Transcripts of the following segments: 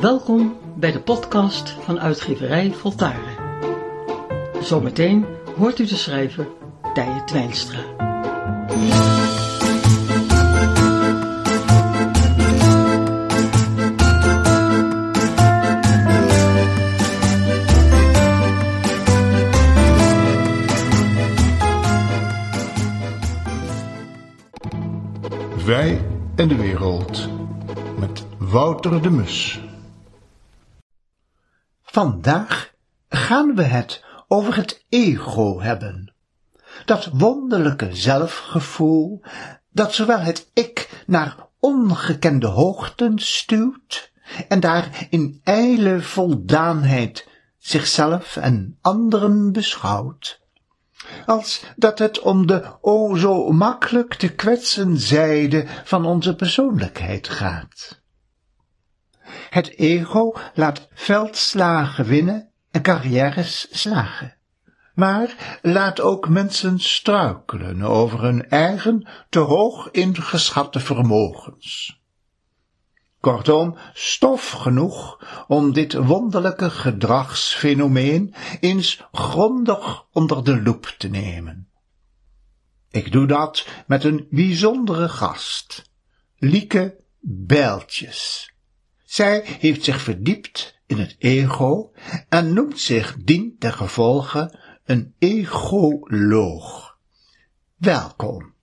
Welkom bij de podcast van uitgeverij Voltaren. Zometeen hoort u de schrijver Tije Twijnstra. Wij en de wereld met Wouter de Mus. Vandaag gaan we het over het ego hebben. Dat wonderlijke zelfgevoel dat zowel het ik naar ongekende hoogten stuwt en daar in ijle voldaanheid zichzelf en anderen beschouwt, als dat het om de o zo makkelijk te kwetsen zijde van onze persoonlijkheid gaat. Het ego laat veldslagen winnen en carrières slagen, maar laat ook mensen struikelen over hun eigen te hoog ingeschatte vermogens. Kortom, stof genoeg om dit wonderlijke gedragsfenomeen eens grondig onder de loep te nemen. Ik doe dat met een bijzondere gast, Lieke Bijltjes. Zij heeft zich verdiept in het ego en noemt zich dien ten gevolge een egoloog. Welkom.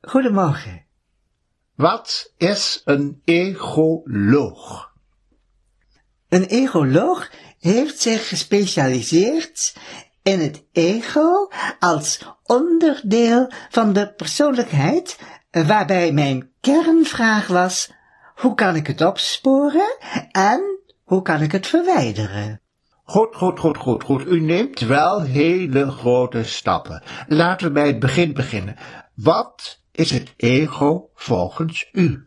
Goedemorgen. Wat is een egoloog? Een egoloog heeft zich gespecialiseerd in het ego als onderdeel van de persoonlijkheid, waarbij mijn kernvraag was, hoe kan ik het opsporen en hoe kan ik het verwijderen? Goed, goed, goed, goed, goed. U neemt wel hele grote stappen. Laten we bij het begin beginnen. Wat is het ego volgens u?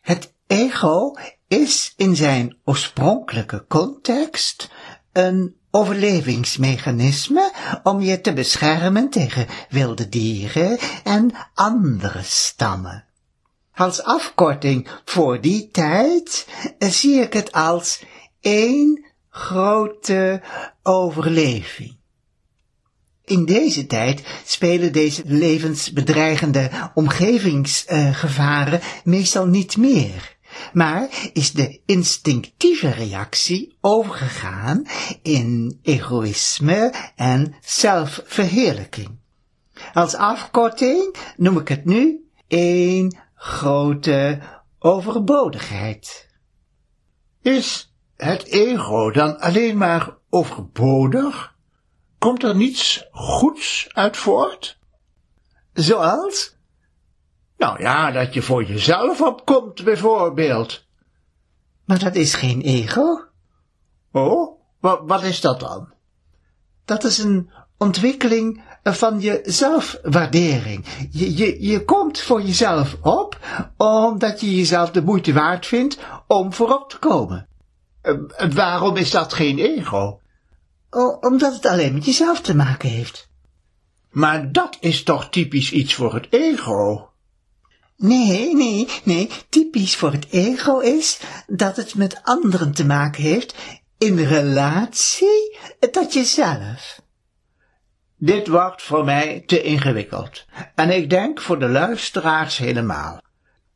Het ego is in zijn oorspronkelijke context een overlevingsmechanisme om je te beschermen tegen wilde dieren en andere stammen. Als afkorting voor die tijd zie ik het als één grote overleving. In deze tijd spelen deze levensbedreigende omgevingsgevaren meestal niet meer, maar is de instinctieve reactie overgegaan in egoïsme en zelfverheerlijking. Als afkorting noem ik het nu één grote overbodigheid. Is het ego dan alleen maar overbodig? Komt er niets goeds uit voort? Zoals? Nou ja, dat je voor jezelf opkomt, bijvoorbeeld. Maar dat is geen ego. Oh, wat, wat is dat dan? Dat is een ontwikkeling van je zelfwaardering. Je, je, je komt voor jezelf op, omdat je jezelf de moeite waard vindt om voorop te komen. Uh, waarom is dat geen ego? Omdat het alleen met jezelf te maken heeft. Maar dat is toch typisch iets voor het ego? Nee, nee, nee. Typisch voor het ego is dat het met anderen te maken heeft in relatie tot jezelf. Dit wordt voor mij te ingewikkeld. En ik denk voor de luisteraars helemaal.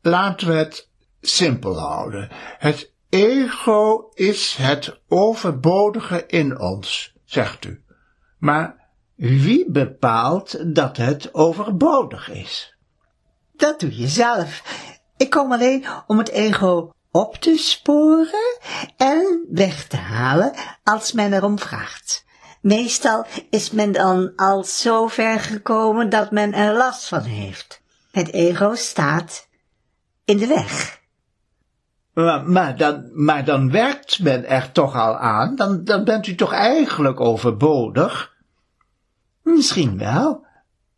Laten we het simpel houden. Het ego is het overbodige in ons, zegt u. Maar wie bepaalt dat het overbodig is? Dat doe je zelf. Ik kom alleen om het ego op te sporen en weg te halen als men erom vraagt. Meestal is men dan al zo ver gekomen dat men er last van heeft. Het ego staat in de weg. Maar, maar, dan, maar dan werkt men er toch al aan, dan, dan bent u toch eigenlijk overbodig? Misschien wel,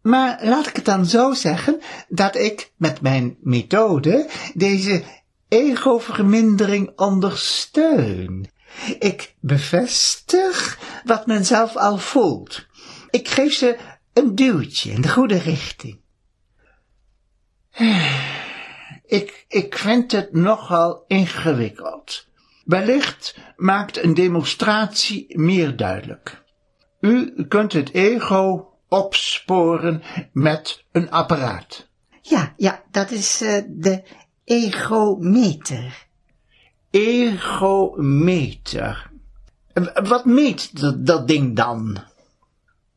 maar laat ik het dan zo zeggen, dat ik met mijn methode deze ego-vermindering ondersteun. Ik bevestig wat men zelf al voelt. Ik geef ze een duwtje in de goede richting. ik, ik vind het nogal ingewikkeld. Wellicht maakt een demonstratie meer duidelijk. U kunt het ego opsporen met een apparaat. Ja, ja, dat is uh, de egometer. Egometer. Wat meet dat, dat ding dan?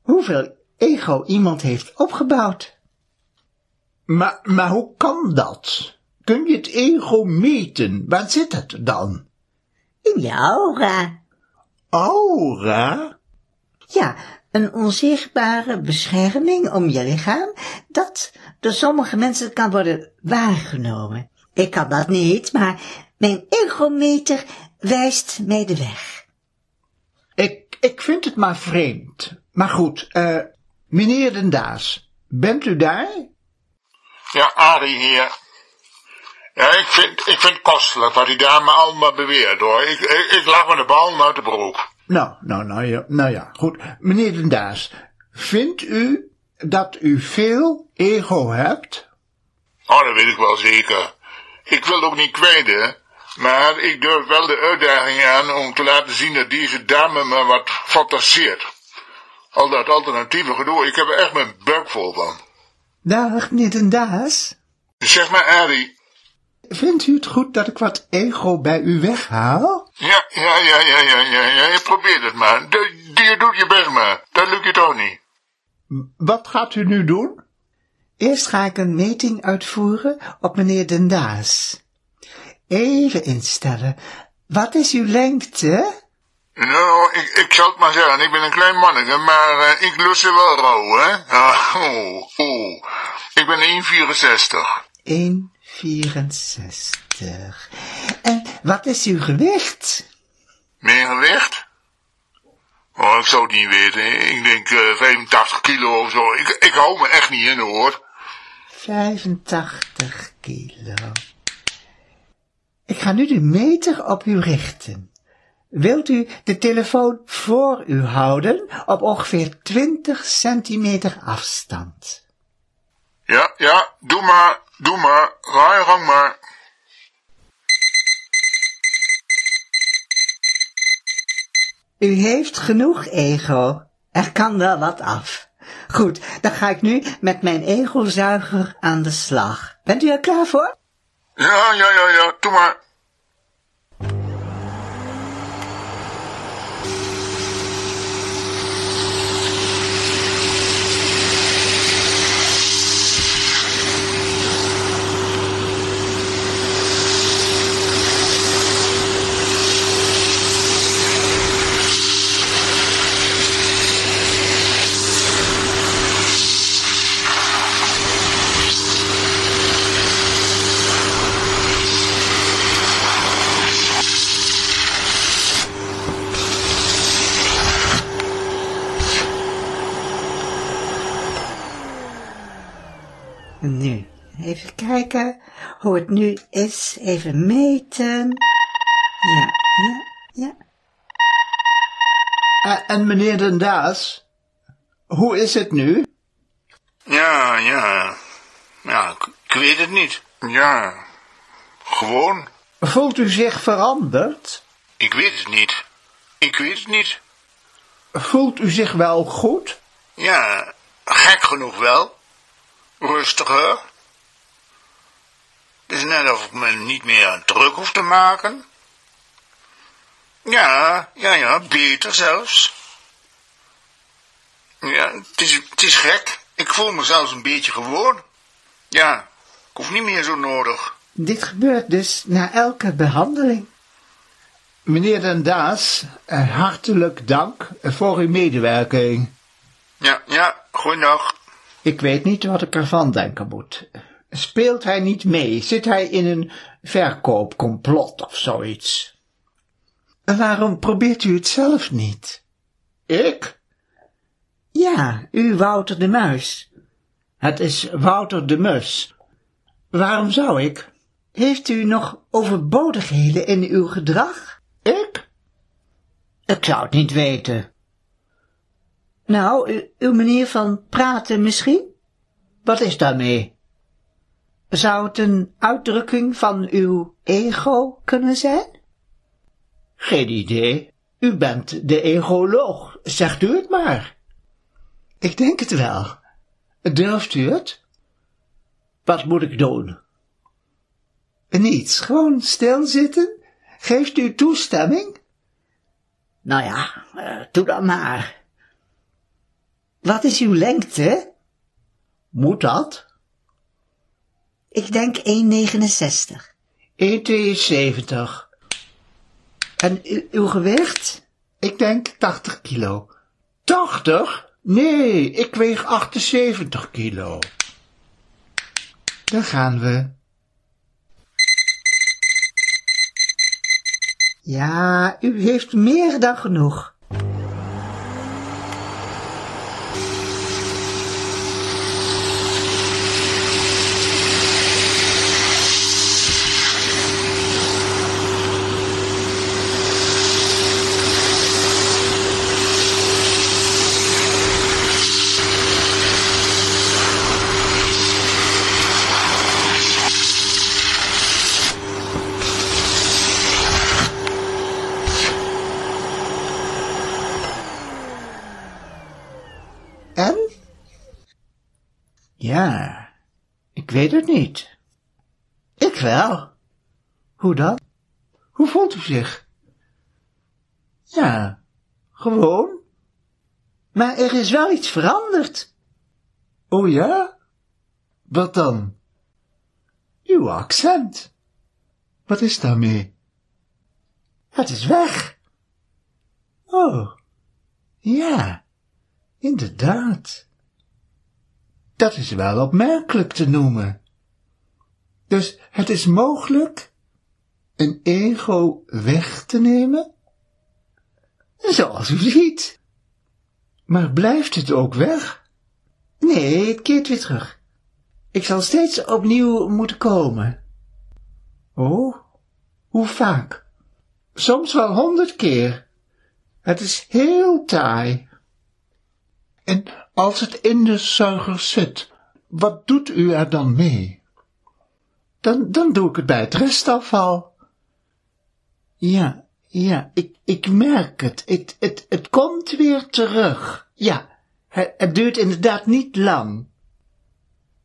Hoeveel ego iemand heeft opgebouwd. Maar, maar hoe kan dat? Kun je het ego meten? Waar zit het dan? In je aura. Aura? Ja, een onzichtbare bescherming om je lichaam, dat door sommige mensen kan worden waargenomen. Ik kan dat niet, maar mijn egometer wijst mij de weg. Ik, ik vind het maar vreemd. Maar goed, eh, meneer Den Daas, bent u daar? Ja, Arie hier. Ja, ik vind, ik vind het kostelijk wat die dame allemaal beweert, hoor. Ik, ik, ik lag me de bal uit de broek. Nou, nou, nou ja, nou ja, goed. Meneer Den Daas, vindt u dat u veel ego hebt? Oh, dat weet ik wel zeker. Ik wil ook niet kwijt, Maar ik durf wel de uitdaging aan om te laten zien dat deze dame me wat fantaseert. Al dat alternatieve gedoe, ik heb er echt mijn buik vol van. Dag, meneer Den Daas. Zeg maar, Arie. Vindt u het goed dat ik wat ego bij u weghaal? Ja, ja, ja, ja, ja, ja, ja, je probeert het maar. Je doet je best maar. Dat lukt je toch niet. Wat gaat u nu doen? Eerst ga ik een meting uitvoeren op meneer Den Daas. Even instellen. Wat is uw lengte? Nou, ik, ik zal het maar zeggen, ik ben een klein manneke, maar uh, ik lust ze wel rauw, hè? Oh, oh. Ik ben 1,64. 1,64. En wat is uw gewicht? Mijn gewicht? Oh, ik zou het niet weten. Ik denk uh, 85 kilo of zo. Ik, ik hou me echt niet in, hoor. 85 kilo. Ik ga nu de meter op u richten. Wilt u de telefoon voor u houden op ongeveer 20 centimeter afstand? Ja, ja, doe maar, doe maar, ga je gang maar. U heeft genoeg ego. Er kan wel wat af. Goed, dan ga ik nu met mijn egozuiger aan de slag. Bent u er klaar voor? Ja, ja, ja, ja, doe maar. Nu, even hoe het nu is. Even meten. Ja, ja, ja. Uh, en meneer Den Daas, hoe is het nu? Ja, ja. Ja, ik, ik weet het niet. Ja, gewoon. Voelt u zich veranderd? Ik weet het niet. Ik weet het niet. Voelt u zich wel goed? Ja, gek genoeg wel. Rustiger. Het is net of ik me niet meer druk hoef te maken. Ja, ja, ja, beter zelfs. Ja, het is, het is gek. Ik voel me zelfs een beetje gewoon. Ja, ik hoef niet meer zo nodig. Dit gebeurt dus na elke behandeling. Meneer Den Daas, eh, hartelijk dank voor uw medewerking. Ja, ja, goeiedag. Ik weet niet wat ik ervan denken moet. Speelt hij niet mee? Zit hij in een verkoopcomplot of zoiets? Waarom probeert u het zelf niet? Ik? Ja, u Wouter de Muis. Het is Wouter de Mus. Waarom zou ik? Heeft u nog overbodigheden in uw gedrag? Ik? Ik zou het niet weten. Nou, uw manier van praten misschien? Wat is daarmee? Zou het een uitdrukking van uw ego kunnen zijn? Geen idee. U bent de egoloog. Zegt u het maar. Ik denk het wel. Durft u het? Wat moet ik doen? Niets, gewoon stilzitten. Geeft u toestemming? Nou ja, uh, doe dan maar. Wat is uw lengte? Moet dat? Ik denk 1,69. 1,72. En uw gewicht? Ik denk 80 kilo. 80? Nee, ik weeg 78 kilo. Daar gaan we. Ja, u heeft meer dan genoeg. En? Ja, ik weet het niet. Ik wel. Hoe dan? Hoe voelt u zich? Ja, gewoon. Maar er is wel iets veranderd. Oh ja? Wat dan? Uw accent. Wat is daarmee? Het is weg. Oh, Ja, inderdaad. Dat is wel opmerkelijk te noemen. Dus het is mogelijk een ego weg te nemen? Zoals u ziet. Maar blijft het ook weg? Nee, het keert weer terug. Ik zal steeds opnieuw moeten komen. Oh, hoe vaak? Soms wel honderd keer. Het is heel taai. En als het in de zuiger zit, wat doet u er dan mee? Dan, dan doe ik het bij het restafval. Ja, ja, ik, ik merk het. Het, het. het komt weer terug. Ja, het, duurt inderdaad niet lang.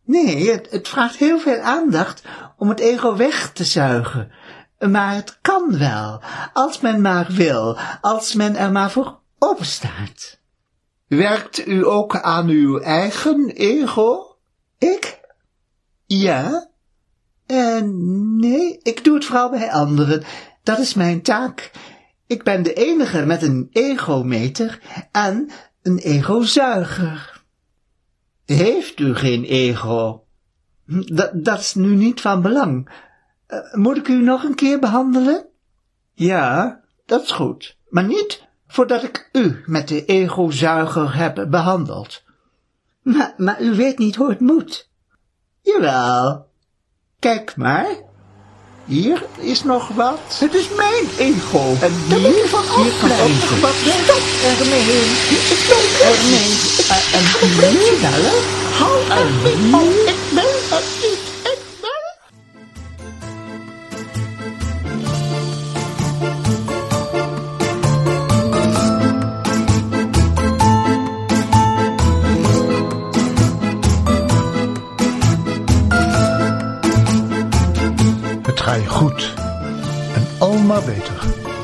Nee, het, het vraagt heel veel aandacht om het ego weg te zuigen. Maar het kan wel, als men maar wil, als men er maar voor openstaat. Werkt u ook aan uw eigen ego? Ik? Ja? Eh, nee, ik doe het vooral bij anderen. Dat is mijn taak. Ik ben de enige met een egometer en een egozuiger. Heeft u geen ego? Dat, dat is nu niet van belang. Eh, moet ik u nog een keer behandelen? Ja, dat is goed. Maar niet voordat ik u met de egozuiger heb behandeld. Maar, maar u weet niet hoe het moet. Jawel. Kijk maar. Hier is nog wat. Het is mijn ego. En Daar hier, moet van hier kan ook wat weg. Stop ermee. Stop ermee. En hier wel. Hou ermee op. Ik ben het 아!